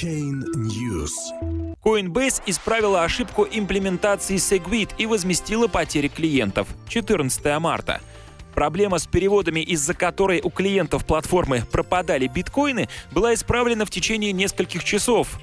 Chain News. Coinbase исправила ошибку имплементации Segwit и возместила потери клиентов. 14 марта. Проблема с переводами, из-за которой у клиентов платформы пропадали биткоины, была исправлена в течение нескольких часов.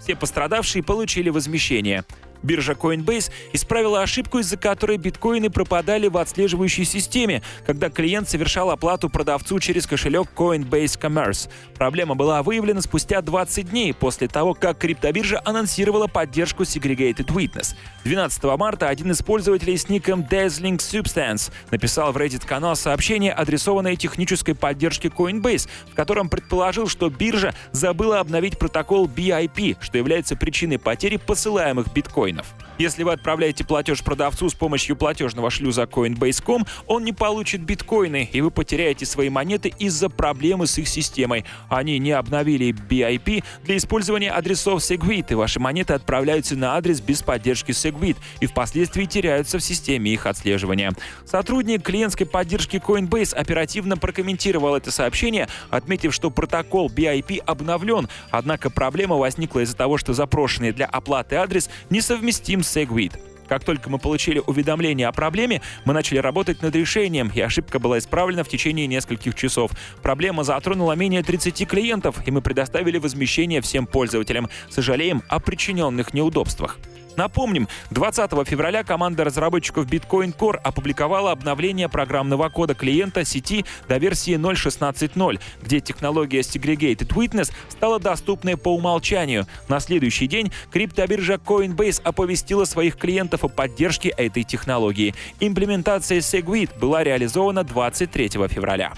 Все пострадавшие получили возмещение. Биржа Coinbase исправила ошибку, из-за которой биткоины пропадали в отслеживающей системе, когда клиент совершал оплату продавцу через кошелек Coinbase Commerce. Проблема была выявлена спустя 20 дней после того, как криптобиржа анонсировала поддержку Segregated Witness. 12 марта один из пользователей с ником Dazzling Substance написал в Reddit-канал сообщение, адресованное технической поддержке Coinbase, в котором предположил, что биржа забыла обновить протокол BIP, что является причиной потери посылаемых биткоинов биткоинов. Если вы отправляете платеж продавцу с помощью платежного шлюза Coinbase.com, он не получит биткоины, и вы потеряете свои монеты из-за проблемы с их системой. Они не обновили BIP для использования адресов Segwit, и ваши монеты отправляются на адрес без поддержки Segwit и впоследствии теряются в системе их отслеживания. Сотрудник клиентской поддержки Coinbase оперативно прокомментировал это сообщение, отметив, что протокол BIP обновлен, однако проблема возникла из-за того, что запрошенный для оплаты адрес несовместим совместим с Segwit. Как только мы получили уведомление о проблеме, мы начали работать над решением, и ошибка была исправлена в течение нескольких часов. Проблема затронула менее 30 клиентов, и мы предоставили возмещение всем пользователям. Сожалеем о причиненных неудобствах. Напомним, 20 февраля команда разработчиков Bitcoin Core опубликовала обновление программного кода клиента сети до версии 0.16.0, где технология Segregated Witness стала доступной по умолчанию. На следующий день криптобиржа Coinbase оповестила своих клиентов о поддержке этой технологии. Имплементация Segwit была реализована 23 февраля.